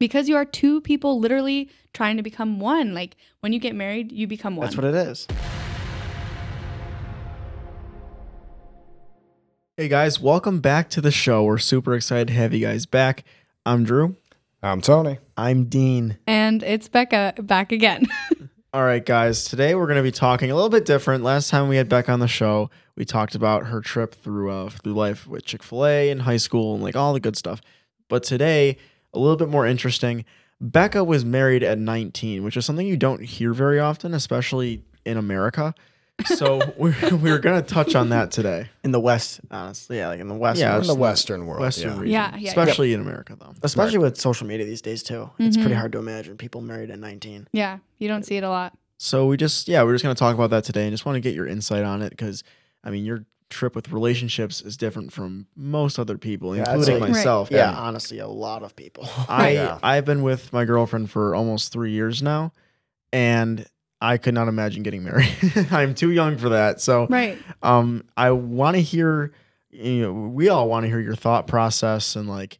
because you are two people literally trying to become one. Like when you get married, you become one. That's what it is. Hey guys, welcome back to the show. We're super excited to have you guys back. I'm Drew. I'm Tony. I'm Dean. and it's Becca back again. All right, guys, today we're going to be talking a little bit different. Last time we had Becca on the show, we talked about her trip through uh, through life with Chick fil A in high school and like all the good stuff. But today, a little bit more interesting. Becca was married at 19, which is something you don't hear very often, especially in America. So we're, we're going to touch on that today. In the West, honestly. Yeah, like in the West. Yeah, In the Western world. Western yeah. region, Yeah, yeah, especially in America, though. Especially with social media these days, too. It's pretty Mhm. hard to imagine people married at 19. yeah, you don't see it a lot. So we just yeah, we're just gonna talk about that today and just want to get your insight on it because I mean your trip with relationships is different from most other people, Yeah, I'd including Right. myself. Yeah, And honestly, a lot of people. I Yeah. I've been with my girlfriend for almost three years now, and I could not imagine getting married. I'm too young for that. So Right. um, I want to hear, you know, we all want to hear your thought process and like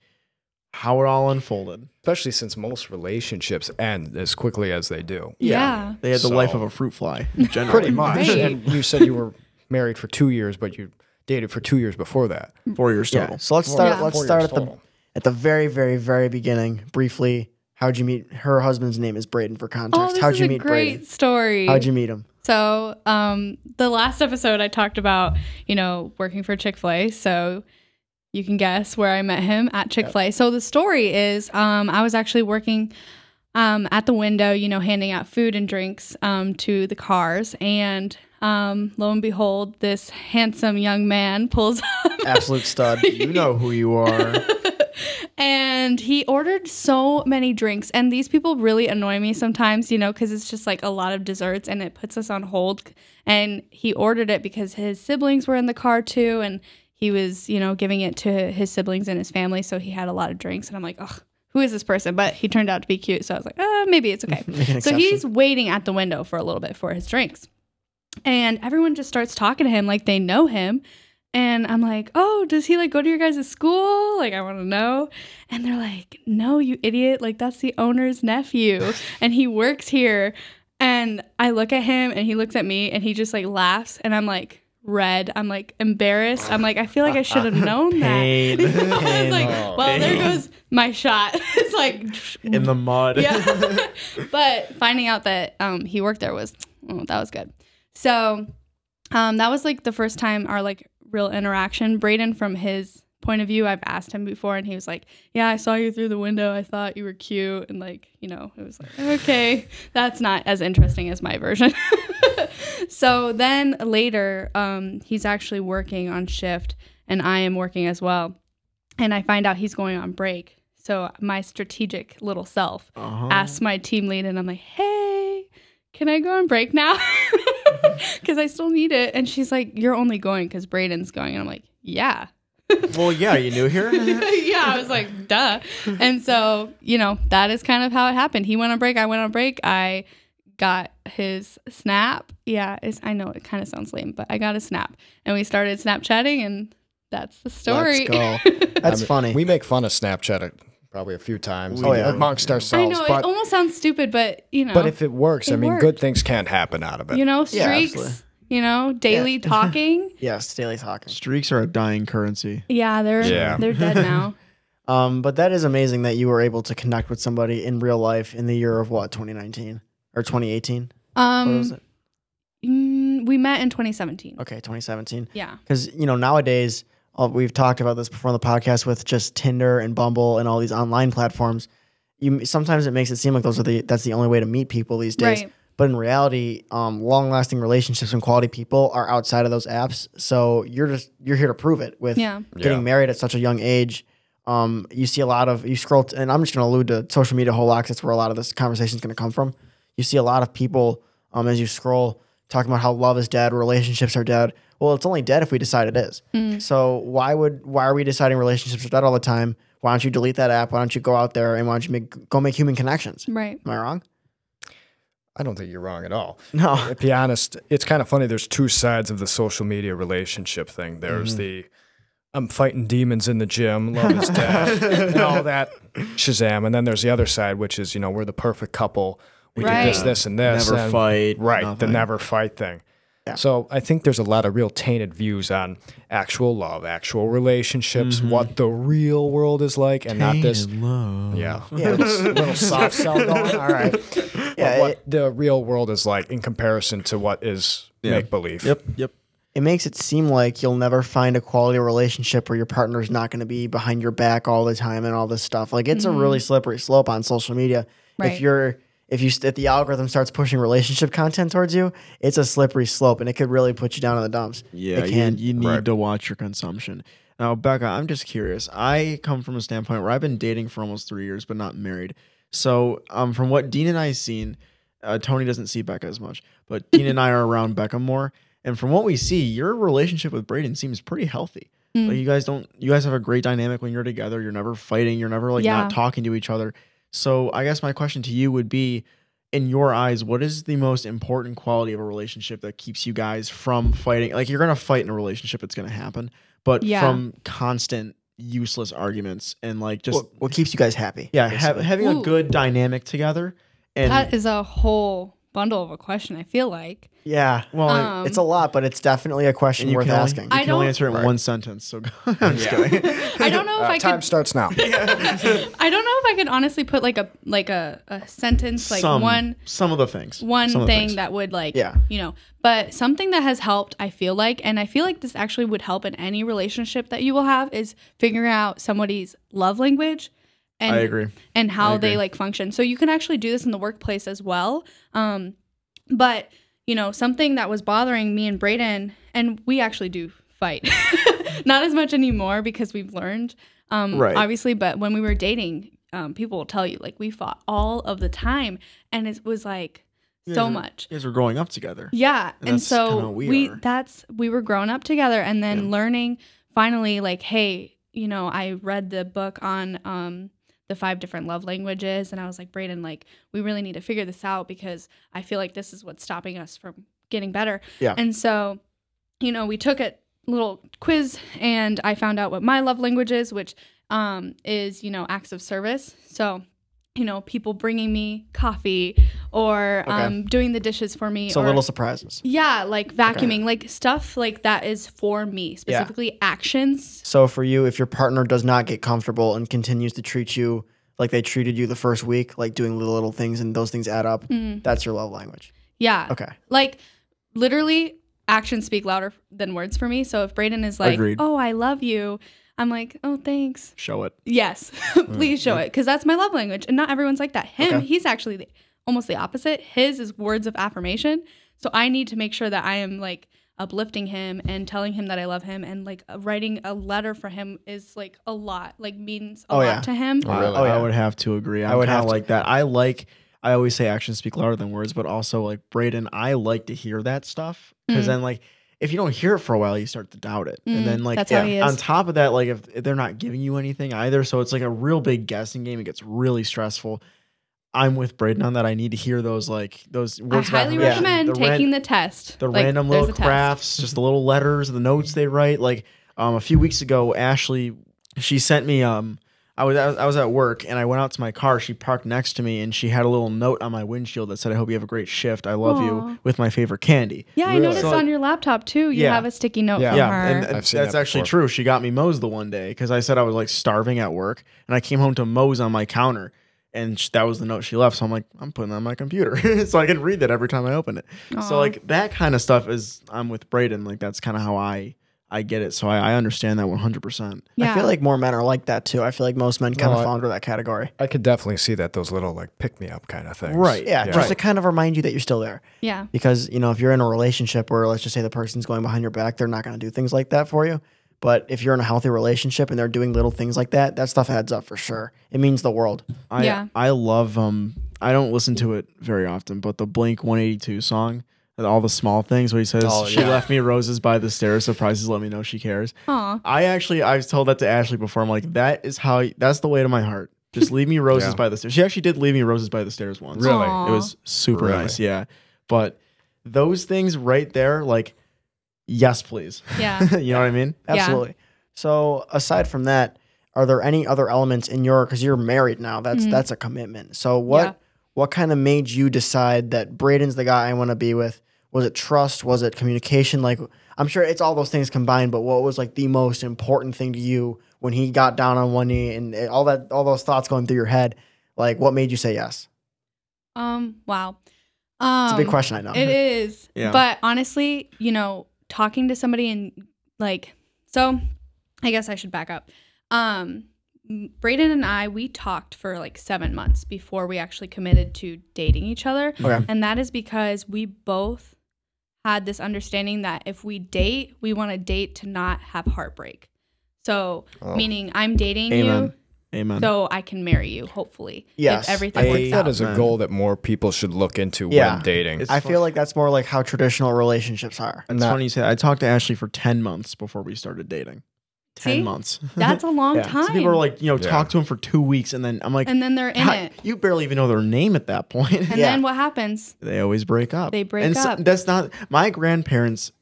how it all unfolded. Especially since most relationships end as quickly as they do. Yeah. They had the life of a fruit fly. Generally. Pretty much. Right. And you said you were married for two years, but you dated for two years before that. Four years total. yeah. total. So let's start. Yeah. Let's Four start years at the total. at the very, very, very beginning. Briefly, how'd you meet? Her husband's name is Braden. For Oh, context, this how'd is you a meet great Braden? story. How'd you meet him? So, um, the last episode I talked about, you know, working for Chick Fil A. So, you can guess where I met him at Chick Fil A. So the story is, um, I was actually working, um, at the window, you know, handing out food and drinks, um, to the cars, and um, lo and behold, this handsome young man pulls up. Absolute stud. You know who you are. and he ordered so many drinks. And these people really annoy me sometimes you know because it's just like a lot of desserts and it puts us on hold. And he ordered it because his siblings were in the car too. And he was you know giving it to his siblings and his family. So he had a lot of drinks. And i'm like ugh who is this person? But he turned out to be cute. So i was like uh, maybe it's okay. So he's waiting at the window for a little bit for his drinks and everyone just starts talking to him like they know him and I'm like, oh, does he like go to your guys' school? Like, I want to know. And they're like, no, you idiot. Like, that's the owner's nephew. and he works here. And I look at him and he looks at me and he just like laughs. And I'm like, red. I'm like embarrassed. I'm like, I feel like I should have known that. I was like, well, there goes my shot. it's like, in the mud. yeah. but finding out that um, he worked there was oh, that was good. So um, that was like the first time our like real interaction. Braden, from his point of view, I've asked him before, and he was like, "Yeah, I saw you through the window. I thought you were cute," and like you know, it was like, okay, that's not as interesting as my version. so then later, um, he's actually working on shift, and I am working as well, and I find out he's going on break. So my strategic little self Uh-huh. asked my team lead and I'm like, hey, can I go on break now? Because I still need it. And she's like, you're only going because Braden's going. And I'm like, yeah. Well, yeah, you new here? yeah, I was like, duh. And so, you know, that is kind of how it happened. He went on break. I went on break. I got his snap. Yeah, it's, I know it kind of sounds lame, but I got a snap. And we started Snapchatting, and that's the story. Let's go. That's I mean, funny. We make fun of Snapchat probably a few times Oh, yeah. amongst I ourselves. know, it almost sounds stupid, but, you know. but if it works, It I mean, works. good things can't happen out of it. you know, streaks, absolutely. you know, daily talking. yes, daily talking. Streaks are a dying currency. Yeah, they're Yeah. they're dead now. Um, but that is amazing that you were able to connect with somebody in real life in the year of what, 2019 or 2018? What was Um, it? mm, we met in 2017. Okay, 2017. Yeah, Because you know nowadays we've talked about this before on the podcast with just Tinder and Bumble and all these online platforms. You sometimes it makes it seem like those are the that's the only way to meet people these days. Right. But in reality, um, long lasting relationships and quality people are outside of those apps. So you're just you're here to prove it with Yeah. getting Yeah. married at such a young age. Um, you see a lot of you scroll, t- and I'm just going to allude to social media a whole lot 'cause that's where a lot of this conversation is going to come from. You see a lot of people um, as you scroll talking about how love is dead, relationships are dead. Well, it's only dead if we decide it is. Hmm. So why would why are we deciding relationships are dead all the time? Why don't you delete that app? Why don't you go out there and why don't you make go make human connections? right. Am I wrong? I don't think you're wrong at all. No. to be honest, it's kind of funny. There's two sides of the social media relationship thing. There's mm-hmm. the I'm fighting demons in the gym. Love is dead. and all that Shazam. And then there's the other side, which is, you know, we're the perfect couple. We Right. do this, this, and this. Never and- fight, Right. nothing. The never fight thing. Yeah. So I think there's a lot of real tainted views on actual love, actual relationships, Mm-hmm. what the real world is like, and not this. Love. Yeah. Yeah. little, little soft sell going. All right. Yeah, But what it- the real world is like in comparison to what is Yeah. make believe. Yep. Yep. it makes it seem like you'll never find a quality relationship where your partner's not going to be behind your back all the time and all this stuff. Like it's a really slippery slope on social media. Right. If you're if you if the algorithm starts pushing relationship content towards you, it's a slippery slope and it could really put you down in the dumps. Yeah, it you, can. you need Right. to watch your consumption. Now, Becca, I'm just curious. I come from a standpoint where I've been dating for almost three years, but not married. So, um, from what Dean and I seen, uh, Tony doesn't see Becca as much, but Dean and I are around Becca more. And from what we see, your relationship with Braden seems pretty healthy. Mm. Like you guys don't, you guys have a great dynamic when you're together. You're never fighting. You're never like Yeah. not talking to each other. So, I guess my question to you would be, in your eyes, what is the most important quality of a relationship that keeps you guys from fighting? Like you're gonna fight in a relationship, it's gonna happen, but Yeah. from constant useless arguments and like just what, what keeps you guys happy? yeah, ha- basically. having a good dynamic together. And that is a whole bundle of a question. I feel like. yeah. well, Um, it's a lot, but it's definitely a question you worth can only, asking. you I can only don't- answer it in Right. one sentence. So I'm just kidding. I don't know if Uh, I time could. starts now. I don't know if I could honestly put like a like a, a sentence like some one some of the things. one Some of the thing things. that would like Yeah. you know but something that has helped i feel like and i feel like this actually would help in any relationship that you will have is figuring out somebody's love language and I agree. and how I they like function so you can actually do this in the workplace as well um but you know something that was bothering me and braden and we actually do fight not as much anymore because we've learned um Right. obviously but when we were dating um people will tell you like we fought all of the time and it was like so are- much You guys are growing up together. yeah, And and, so we we, that's we were growing up together and then Yeah. learning finally like hey, you know, I read the book on um the five different love languages and I was like, Braden, like we really need to figure this out because I feel like this is what's stopping us from getting better. Yeah. And so, you know, we took a little quiz and I found out what my love language is, which um is, you know, acts of service. So you know, people bringing me coffee or Okay. um, doing the dishes for me. so or, little surprises. yeah, like vacuuming, like stuff like that is for me, specifically actions. So for you, if your partner does not get comfortable and continues to treat you like they treated you the first week, like doing little little things and those things add up, Mm, that's your love language. yeah. Okay. Like literally, actions speak louder than words for me. So if Braden is like, Agreed. oh, I love you, I'm like, oh, thanks. Show it. Yes, please show it because that's my love language. And not everyone's like that. Him, Okay. he's actually the, almost the opposite. His is words of affirmation. So I need to make sure that I am like uplifting him and telling him that I love him and like writing a letter for him is like a lot, like means a Oh, lot yeah. to him. Oh, really? I, yeah. I would have to agree. I'm I would have of to. like that. I like. I always say actions speak louder than words, but also like Braden, I like to hear that stuff because Mm. then like if you don't hear it for a while, you start to doubt it, Mm, and then like that's how he is. on top of that, like if, if they're not giving you anything either, so it's like a real big guessing game. It gets really stressful. I'm with Braden on that. I need to hear those like those I words. of highly affirmation, recommend the ran- taking the test. the Like, random little a crafts, just the little letters, the notes they write. Like um, a few weeks ago, Ashley, she sent me. Um, I was I was at work and I went out to my car. She parked next to me and she had a little note on my windshield that said, "I hope you have a great shift. I love Aw. you." With my favorite candy. Yeah, I Really? noticed So, on your laptop too. You yeah. have a sticky note Yeah. from Yeah, her. and, and that's that actually true. She got me Moe's the one day because I said I was like starving at work, and I came home to Moe's on my counter, and sh- that was the note she left. So I'm like, I'm putting that on my computer, so I can read that every time I open it. So like that kind of stuff is I'm with Braden. Like that's kind of how I I get it. So I, I understand that 100. percent yeah. I feel like more men are like that too. I feel like most men kind of I- fall under that category. I could definitely see that those little like pick me up kind of things. Right. Yeah, Yeah. just to kind of remind you that you're still there. yeah. Because, you know, if you're in a relationship where let's just say the person's going behind your back, they're not going to do things like that for you. But if you're in a healthy relationship and they're doing little things like that, that stuff adds up for sure. It means the world. I Yeah. I love um I don't listen to it very often, but the Blink 182 song. All the small things where he says, Oh, "She yeah. left me roses by the stairs. Surprises let me know she cares." Aw. I actually I've told that to Ashley before. I'm like, that is how that's the way to my heart. Just leave me roses Yeah. by the stairs. She actually did leave me roses by the stairs once. Really? Aw. It was super Really? nice. Yeah. But those things right there, like, yes, please. Yeah. you know what I mean? Yeah. Absolutely. So aside from that, are there any other elements in your because you're married now? That's that's a commitment. So what Yeah. what kind of made you decide that Braden's the guy I want to be with? Was it trust? Was it communication? Like I'm sure it's all those things combined, but what was like the most important thing to you when he got down on one knee and it- all that all those thoughts going through your head? Like what made you say yes? Um, wow. Um, It's a big question, I know. It is. Yeah. But honestly, you know, talking to somebody and like, so I guess I should back up. Um, Braden and I, we talked for like seven months before we actually committed to dating each other. Okay. And that is because we both had this understanding that if we date, we want to date to not have heartbreak. So, Oh. meaning I'm dating Amen. Amen. so I can marry you, hopefully. Yes, If everything I works think out. That is a goal that more people should look into Yeah. when dating. It's I fun- feel like that's more like how traditional relationships are. It's Not- funny you say that. I talked to Ashley for 10 months before we started dating. 10 See? months. That's a long Yeah. time. So people are like, you know, Yeah. talk to him for two weeks. And then I'm like, and then they're in "How- it. you barely even know their name at that point. And Yeah. then what happens? they always break up. They break and so- up. that's not my grandparents.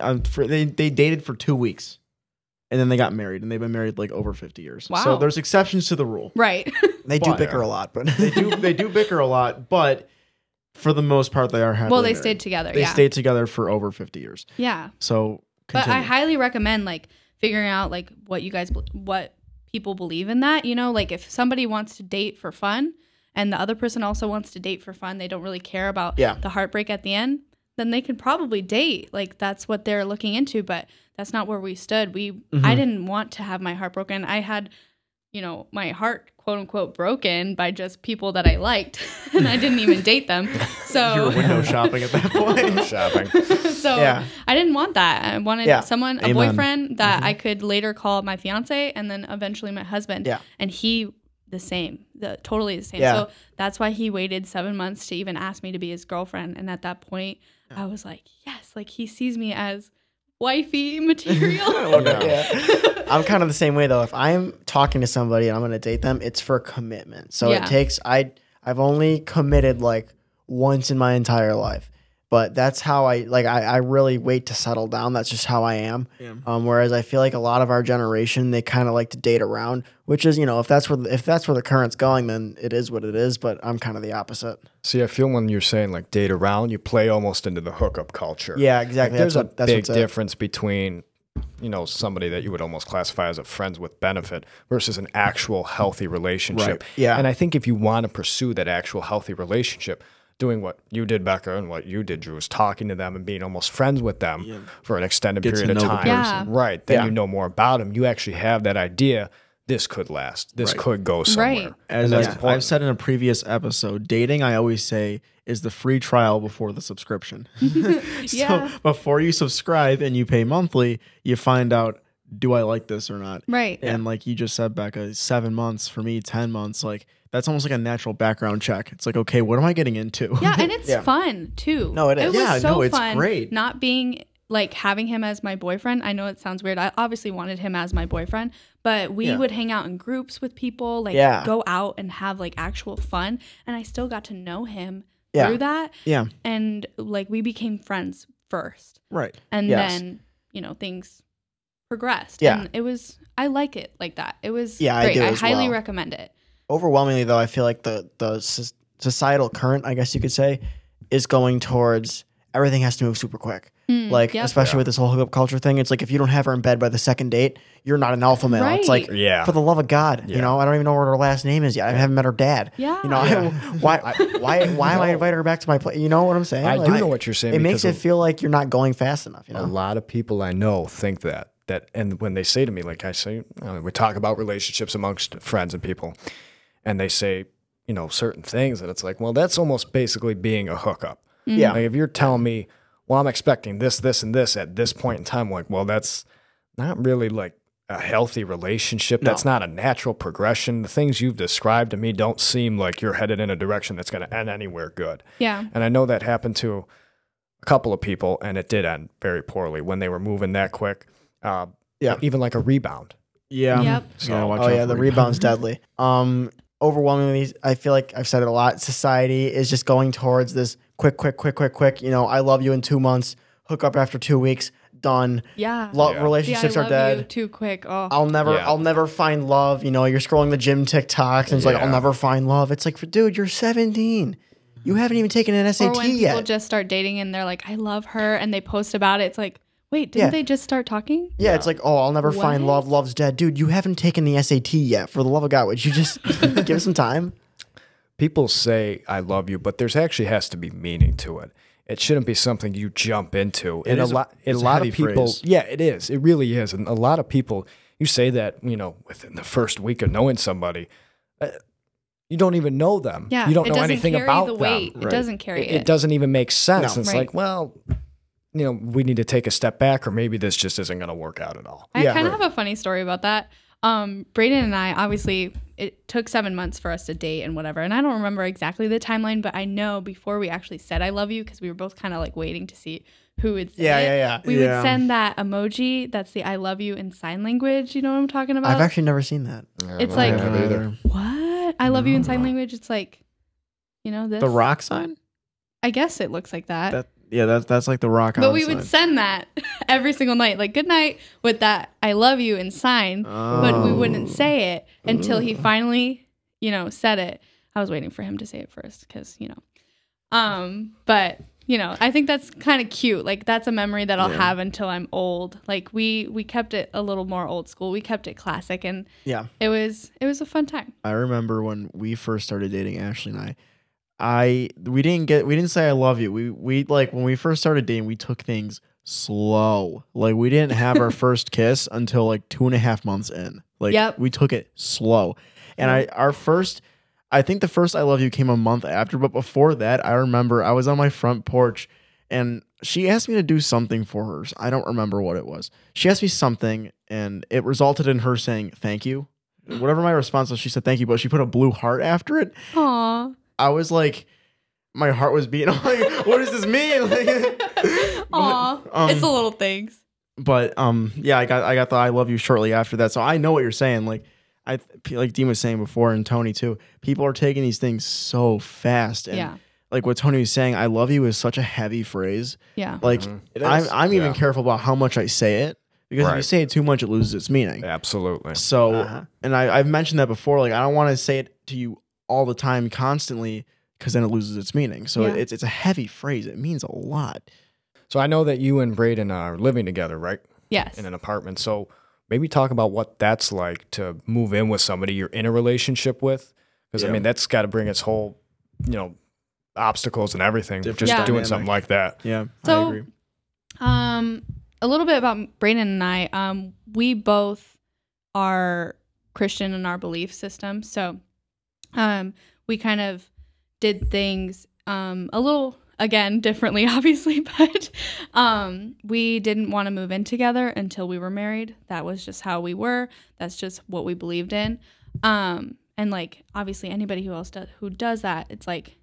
Um, for, they they dated for two weeks, and then they got married, and they've been married like over fifty years. Wow. So there's exceptions to the rule. Right. They do But- bicker a lot, but They do they do bicker a lot, but for the most part, they are happily well, they married. stayed together. They yeah. stayed together for over fifty years. yeah. So, But I continue. highly recommend like figuring out like what you guys bel- what people believe in that, you know, like if somebody wants to date for fun and the other person also wants to date for fun, they don't really care about Yeah. the heartbreak at the end, then they could probably date. Like that's what they're looking into, but that's not where we stood. We Mm-hmm. I didn't want to have my heart broken. I had you know, my heart quote unquote broken by just people that I liked and I didn't even date them. So you were window shopping at that point. shopping. so Yeah. I didn't want that. I wanted Yeah. someone, a boyfriend that I could later call my fiance and then eventually my husband. Yeah. And he the same, the totally the same. Yeah. So that's why he waited seven months to even ask me to be his girlfriend. And at that point, I was like, yes, like he sees me as wifey material. Oh, no. Yeah. I'm kind of the same way though. If I'm talking to somebody and I'm going to date them, it's for commitment. So Yeah. it takes I I've only committed like once in my entire life. But that's how I like I, I really wait to settle down. That's just how I am. Yeah. Um, whereas I feel like a lot of our generation they kind of like to date around, which is you know if that's where the, if that's where the current's going, then it is what it is. But I'm kind of the opposite. See, I feel when you're saying like date around, you play almost into the hookup culture. Yeah, Like, exactly. there's that's a that's big what's it. difference between, you know, somebody that you would almost classify as a friends with benefit versus an actual healthy relationship. Right. Yeah. And I think if you want to pursue that actual healthy relationship, doing what you did, Becca, and what you did, Drew, is talking to them and being almost friends with them for an extended Get to period of know the time. Yeah. Right. Then Yeah. you know more about them. You actually have that idea. This could last. This Right. could go somewhere. Right. As And I, I've said in a previous episode, dating I always say is the free trial before the subscription. Yeah. So before you subscribe and you pay monthly, you find out do I like this or not. right. And like you just said, Becca, seven months for me, ten months. Like that's almost like a natural background check. It's like, okay, what am I getting into? Yeah, and it's Yeah. fun too. No, it is. It was Yeah, so no, it's fun. great. Not being like having him as my boyfriend. I know it sounds weird. I obviously wanted him as my boyfriend, but we Yeah. would hang out in groups with people, like Yeah. go out and have like actual fun. And I still got to know him Yeah. through that. Yeah. And like we became friends first, Right. and Yes. then you know things progressed. Yeah. and it was. I like it like that. It was Yeah, I great. do I, as highly well. recommend it. Overwhelmingly though i feel like the the societal current i guess you could say is going towards everything has to move super quick Mm, like yep. especially with this whole hookup culture thing it's like if you don't have her in bed by the second date you're not an alpha male it's like Yeah. for the love of god Yeah. you know i don't even know what her last name is yet i haven't met her dad Yeah. you know I- why why why am i inviting her back to my place you know what i'm saying I Like, do know what you're saying. it makes it feel like you're not going fast enough you A lot of people I know think that that, and when they say to me, like I say, uh, we talk about relationships amongst friends and people, and they say, you know, certain things, and it's like, well, that's almost basically being a hookup. yeah Like if you're telling me, well, I'm expecting this, this, and this at this point in time, like, well, that's not really like a healthy relationship. That's not a natural progression. The things you've described to me don't seem like you're headed in a direction that's going to end anywhere good. Yeah. And I know that happened to a couple of people, and it did end very poorly when they were moving that quick. Uh, Yeah. Even like a rebound. Yeah. Yep. So, yeah, watch oh out yeah the rebound. rebound's deadly um overwhelmingly i feel like i've said it a lot society is just going towards this quick quick quick quick quick you know i love you in two months hook up after two weeks done. Yeah. Love Yeah. The relationships I are love dead. You too quick. Oh. I'll never, Yeah. I'll never find love. You know, you're scrolling the gym TikToks, and it's like, I'll never find love. It's like, dude, you're 17. You haven't even taken an or SAT when people yet. just start dating and they're like, I love her, and they post about it. It's like, wait, didn't Yeah. they just start talking? yeah, it's like, oh, I'll never find love. Love's dead, dude. You haven't taken the SAT yet. For the love of God, would you just give it some time? people say I love you, but there's actually has to be meaning to it. It shouldn't be something you jump into. It and is a a- lot, a it's a lot heavy of people, phrase. yeah, it is. It really is. And a lot of people, you say that, you know, within the first week of knowing somebody, uh, you don't even know them. Yeah. you don't it know doesn't anything carry about the them. weight. Right. It doesn't carry It, it. it doesn't even make sense. No. It's Right. like, well, you know, we need to take a step back, or maybe this just isn't going to work out at all. I Yeah, kind of have a funny story about that. Um, Braden and I, obviously, it took seven months for us to date and whatever. And I don't remember exactly the timeline, but I know before we actually said I love you, because we were both kind of like waiting to see who would say Yeah, it. yeah, yeah. We Yeah. would send that emoji that's the I love you in sign language. You know what I'm talking about? I've actually never seen that. It's like- I what? I love you in sign language. It's like, you know, this. The rock sign? I guess it looks like that. That yeah, that's that's like the rock. but we sign. would send that every single night, like good night with that I love you in sign. but we Oh. wouldn't say it until he finally, you know, said it. I was waiting for him to say it first because, you know. Um, but you know, I think that's kind of cute. Like that's a memory that I'll Yeah. have until I'm old. Like we we kept it a little more old school. We kept it classic and Yeah. it was it was a fun time. I remember when we first started dating, Ashley and I. I we didn't get we didn't say I love you. We we like when we first started dating, we took things slow. Like we didn't have our first kiss until like two and a half months in. Like Yep. we took it slow. And I our first I think the first I love you came a month after, but before that, I remember I was on my front porch and she asked me to do something for her. I don't remember what it was. She asked me something and it resulted in her saying thank you. Whatever my response was, she said thank you, but she put a blue heart after it. Aw. I was like, my heart was beating. I'm like, what does this mean? Like, Aw. um, it's the little things. but um, yeah, I got I got the I love you shortly after that. So I know what you're saying. Like I like Dean was saying before, and Tony too. People are taking these things so fast, and Yeah. like what Tony was saying, I love you is such a heavy phrase. Yeah. Like Mhm. I'm I'm even careful about how much I say it because if you say it too much, it loses its meaning. Absolutely. So, Uh-huh. and I, I've mentioned that before. Like, I don't want to say it to you all the time, constantly, because then it loses its meaning. So Yeah. it's it's a heavy phrase. It means a lot. So I know that you and Braden are living together, right? Yes. In an apartment. So maybe talk about what that's like to move in with somebody you're in a relationship with. Because Yeah. I mean, that's got to bring its whole, you know, obstacles and everything. Different just Yeah. doing dynamic. something like that. Yeah, I So- agree. Um, a little bit about Braden and I. Um, we both are Christian in our belief system, so um, we kind of did things um a little again differently, obviously, but um, we didn't want to move in together until we were married. That was just how we were. That's just what we believed in. Um, and like obviously anybody who else does who does that, it's like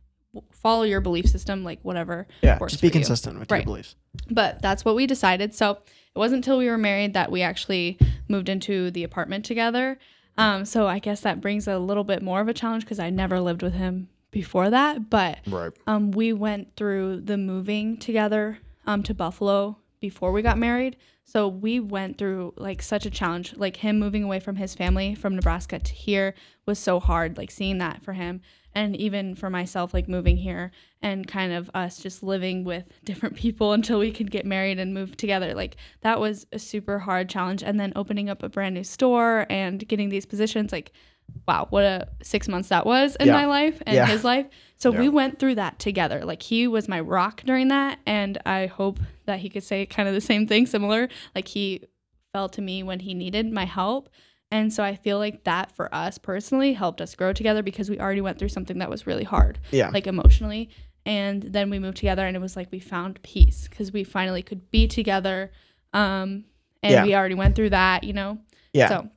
follow your belief system, like whatever. Yeah. Just be for you. consistent with Right. your beliefs. But that's what we decided. So it wasn't until we were married that we actually moved into the apartment together. Um, so I guess that brings a little bit more of a challenge because I never lived with him before that. But Right. um, we went through the moving together um, to Buffalo before we got married. So we went through like such a challenge. Like him moving away from his family from Nebraska to here was so hard. Like seeing that for him, and even for myself, like moving here and kind of us just living with different people until we could get married and move together. Like that was a super hard challenge. And then opening up a brand new store and getting these positions, like wow, what a six months that was in Yeah. my life and Yeah. his life. So we went through that together. Like he was my rock during that, and I hope that he could say kind of the same thing, similar. Like he fell to me when he needed my help. And so I feel like that for us personally helped us grow together because we already went through something that was really hard, Yeah. like emotionally. And then we moved together, and it was like we found peace because we finally could be together. Um, and Yeah. we already went through that, you know? yeah. So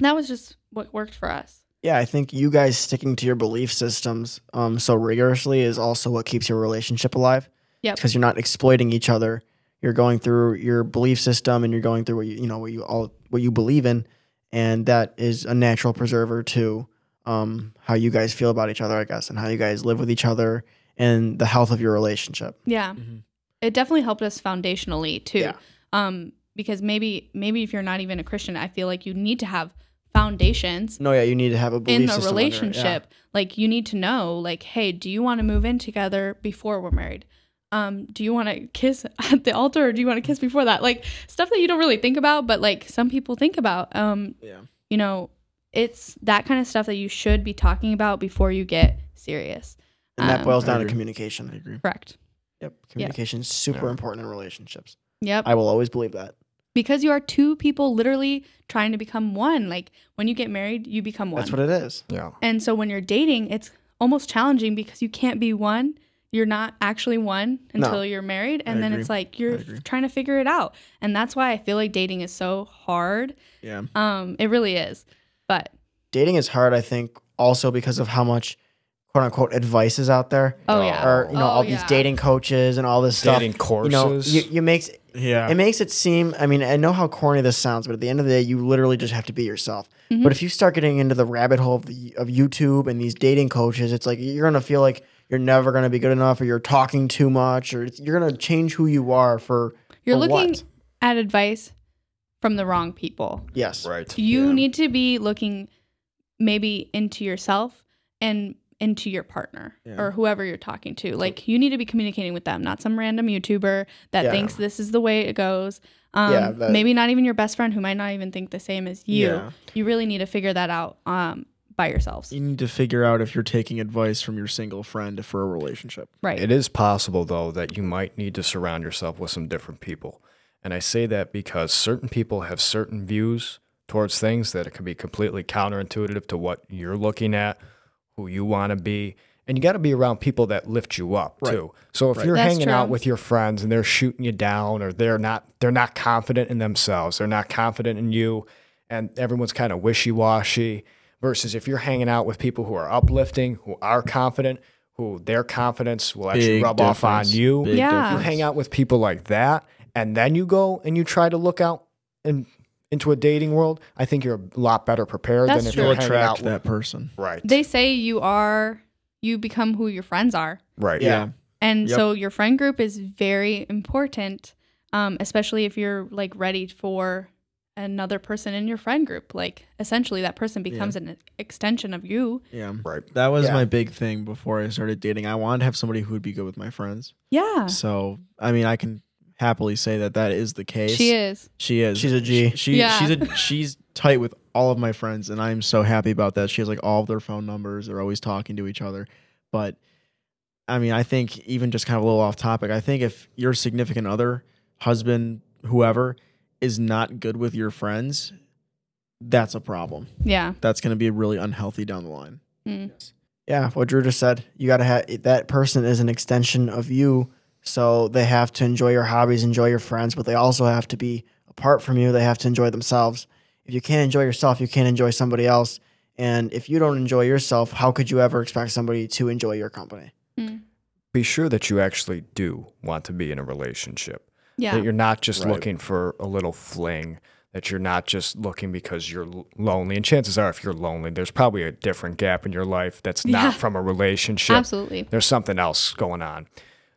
that was just what worked for us. Yeah, I think you guys sticking to your belief systems um, so rigorously is also what keeps your relationship alive. Yep. Because you're not exploiting each other. You're going through your belief system and you're going through what you you know what you all what you believe in, and that is a natural preserver to um, how you guys feel about each other, I guess, and how you guys live with each other and the health of your relationship. Yeah. Mhm. It definitely helped us foundationally too. Yeah. Um, because maybe maybe if you're not even a Christian, I feel like you need to have foundations No, yeah, you need to have a belief in the system under it, yeah. relationship. Like you need to know, like, hey, do you want to move in together before we're married? Um, do you want to kiss at the altar or do you want to kiss before that? Like stuff that you don't really think about, but like some people think about. Um, Yeah. you know, it's that kind of stuff that you should be talking about before you get serious. And that Um, boils I down to communication. I agree. Correct. Yep, communication is super Yeah. important in relationships. Yep. I will always believe that. Because you are two people literally trying to become one. Like when you get married, you become one. That's what it is. Yeah. And so when you're dating, it's almost challenging because you can't be one. You're not actually one until No. you're married. I And then agree. it's like you're trying to figure it out. And that's why I feel like dating is so hard. Yeah. Um, it really is. But Dating is hard, I think, also because of how much quote unquote advice is out there. oh Oh. yeah. Or, you know, Oh, all these dating coaches and all this stuff. Dating courses. You know, you, you makes Yeah. it makes it seem i mean i know how corny this sounds but at the end of the day you literally just have to be yourself Mhm. but if you start getting into the rabbit hole of, the, of youtube and these dating coaches it's like you're gonna feel like you're never gonna be good enough or you're talking too much or it's, you're gonna change who you are for You're for looking what? at advice from the wrong people. yes right. You Yeah. need to be looking maybe into yourself and into your partner Yeah. or whoever you're talking to. Like you need to be communicating with them, not some random YouTuber that Yeah. thinks this is the way it goes. Um, Yeah, that- maybe not even your best friend who might not even think the same as you. Yeah. You really need to figure that out um, by yourselves. You need to figure out if you're taking advice from your single friend for a relationship. Right. It is possible, though, that you might need to surround yourself with some different people. And I say that because certain people have certain views towards things that it can be completely counterintuitive to what you're looking at, who you want to be. And you got to be around people that lift you up Right. too. So if Right. you're That's hanging out with your friends and they're shooting you down or they're not they're not confident in themselves, they're not confident in you and everyone's kind of wishy-washy versus if you're hanging out with people who are uplifting, who are confident, who their confidence will actually Big rub off on you. Big Yeah. You hang out with people like that and then you go and you try to look out and into a dating world, I think you're a lot better prepared That's than if true. You'll you're hanging out attract with that person. right. they say you are, you become who your friends are. right. Yeah. And Yep. so your friend group is very important, um, especially if you're like ready for another person in your friend group. Like essentially, that person becomes an extension of you. Yeah. Right. That was Yeah. my big thing before I started dating. I wanted to have somebody who would be good with my friends. Yeah, So, I mean, I can happily say that that is the case. she is. She is. She's a G. She, she Yeah. she's a she's tight with all of my friends, and I'm so happy about that. She has like all of their phone numbers. They're always talking to each other. But I mean, I think even just kind of a little off topic. I think if your significant other, husband, whoever, is not good with your friends, that's a problem. Yeah. That's going to be really unhealthy down the line. Mm. yeah what drew just said you gotta have that person is an extension of you so they have to enjoy your hobbies enjoy your friends but they also have to be apart from you they have to enjoy themselves if you can't enjoy yourself you can't enjoy somebody else and if you don't enjoy yourself how could you ever expect somebody to enjoy your company Mm. Be sure that you actually do want to be in a relationship. Yeah. That you're not just Right. looking for a little fling, that you're not just looking because you're lonely. And chances are, if you're lonely, there's probably a different gap in your life that's Yeah. not from a relationship. Absolutely. There's something else going on.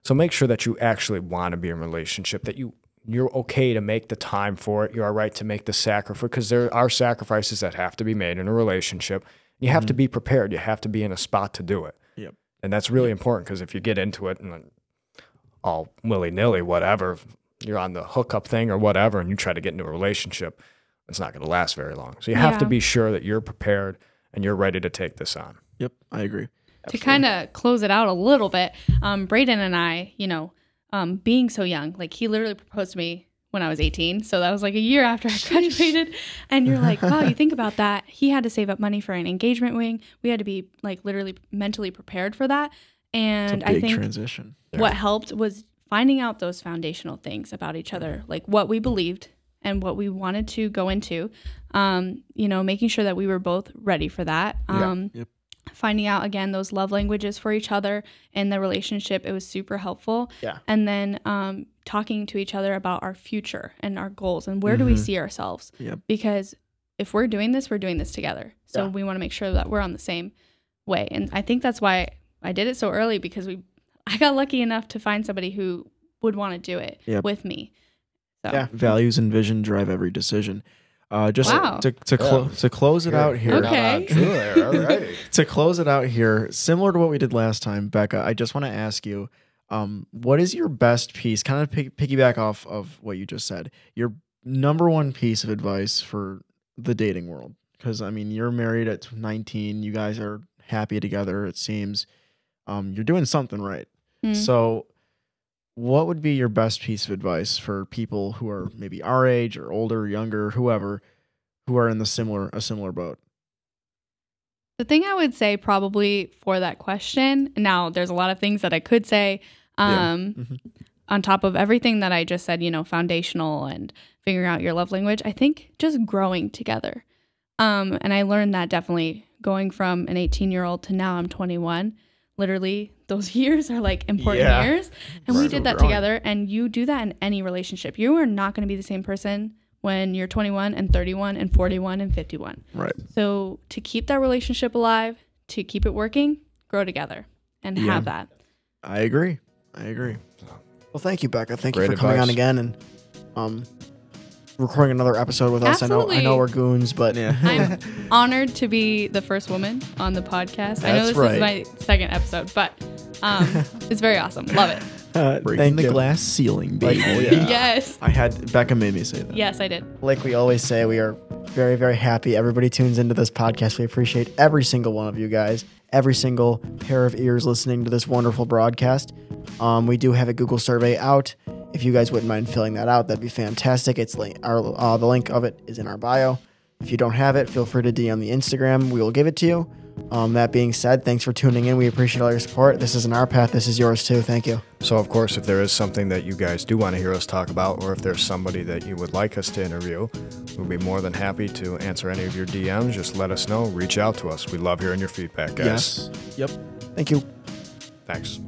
So make sure that you actually want to be in a relationship, that you you're okay to make the time for it. You're right to make the sacrifice because there are sacrifices that have to be made in a relationship. You have to mm-hmm. be prepared. You have to be in a spot to do it. Yep. And that's really important because if you get into it and all willy nilly, whatever, you're on the hookup thing or whatever, and you try to get into a relationship, it's not going to last very long. So you have to be sure that you're prepared and you're ready to take this on. Yep, I agree. To kind of close it out a little bit, um, Braden and I, you know, um, being so young, like he literally proposed to me when I was 18. So that was like a year after I graduated. And you're like, wow, you think about that. He had to save up money for an engagement ring. We had to be like literally mentally prepared for that. And I think transition. what helped was finding out those foundational things about each other, like what we believed and what we wanted to go into. Um, you know, making sure that we were both ready for that. Yeah. Um, Yep. Finding out again those love languages for each other in the relationship, it was super helpful. Yeah. And then um, talking to each other about our future and our goals and where do we Mhm. see ourselves? Yep. Because if we're doing this, we're doing this together. So Yeah. we want to make sure that we're on the same way. And I think that's why I did it so early because we I got lucky enough to find somebody who would want to do it Yep. with me. So Yeah. Values and vision drive every decision. Uh, just Wow. to to, clo- to close it out here. Okay. True there. All to close it out here, similar to what we did last time, Becca, I just want to ask you, um, what is your best piece? Kind of pick, piggyback off of what you just said. Your number one piece of advice for the dating world, because I mean, you're married at 19. You guys are happy together. It seems. Um, you're doing something right. Mm. So, what would be your best piece of advice for people who are maybe our age or older, younger, whoever, who are in the similar a similar boat? The thing I would say probably for that question, now there's a lot of things that I could say. Yeah. Um, Mhm. On top of everything that I just said, you know, foundational and figuring out your love language, I think just growing together. Um, and I learned that definitely going from an 18 year old to now I'm 21. Literally, those years are like important Yeah. years. And we did that Growing. together. And you do that in any relationship. You are not going to be the same person when you're 21 and 31 and 41 and 51. Right. So to keep that relationship alive, to keep it working, grow together and Yeah. have that. I agree. I agree. Well, thank you, Becca. Thank Great you for coming on again and um, recording another episode with us. I know, I know we're goons, but I'm honored to be the first woman on the podcast. That's I know this right. is my second episode, but um, it's very awesome. Love it. uh, Breaking thank the you. glass ceiling, Like, baby. oh, yeah. Yes. I had Becca made me say that. Yes, I did. Like we always say, we are very, very happy. Everybody tunes into this podcast. We appreciate every single one of you guys, every single pair of ears listening to this wonderful broadcast. Um, we do have a Google survey out. If you guys wouldn't mind filling that out, that'd be fantastic. It's li- our uh, the link of it is in our bio. If you don't have it, feel free to DM the Instagram. We will give it to you. Um, that being said, thanks for tuning in. We appreciate all your support. This isn't our path. This is yours too. Thank you. So, of course, if there is something that you guys do want to hear us talk about, or if there's somebody that you would like us to interview, we'll be more than happy to answer any of your DMs. Just let us know. Reach out to us. We love hearing your feedback, guys. Yes. Yep. Thank you. Thanks.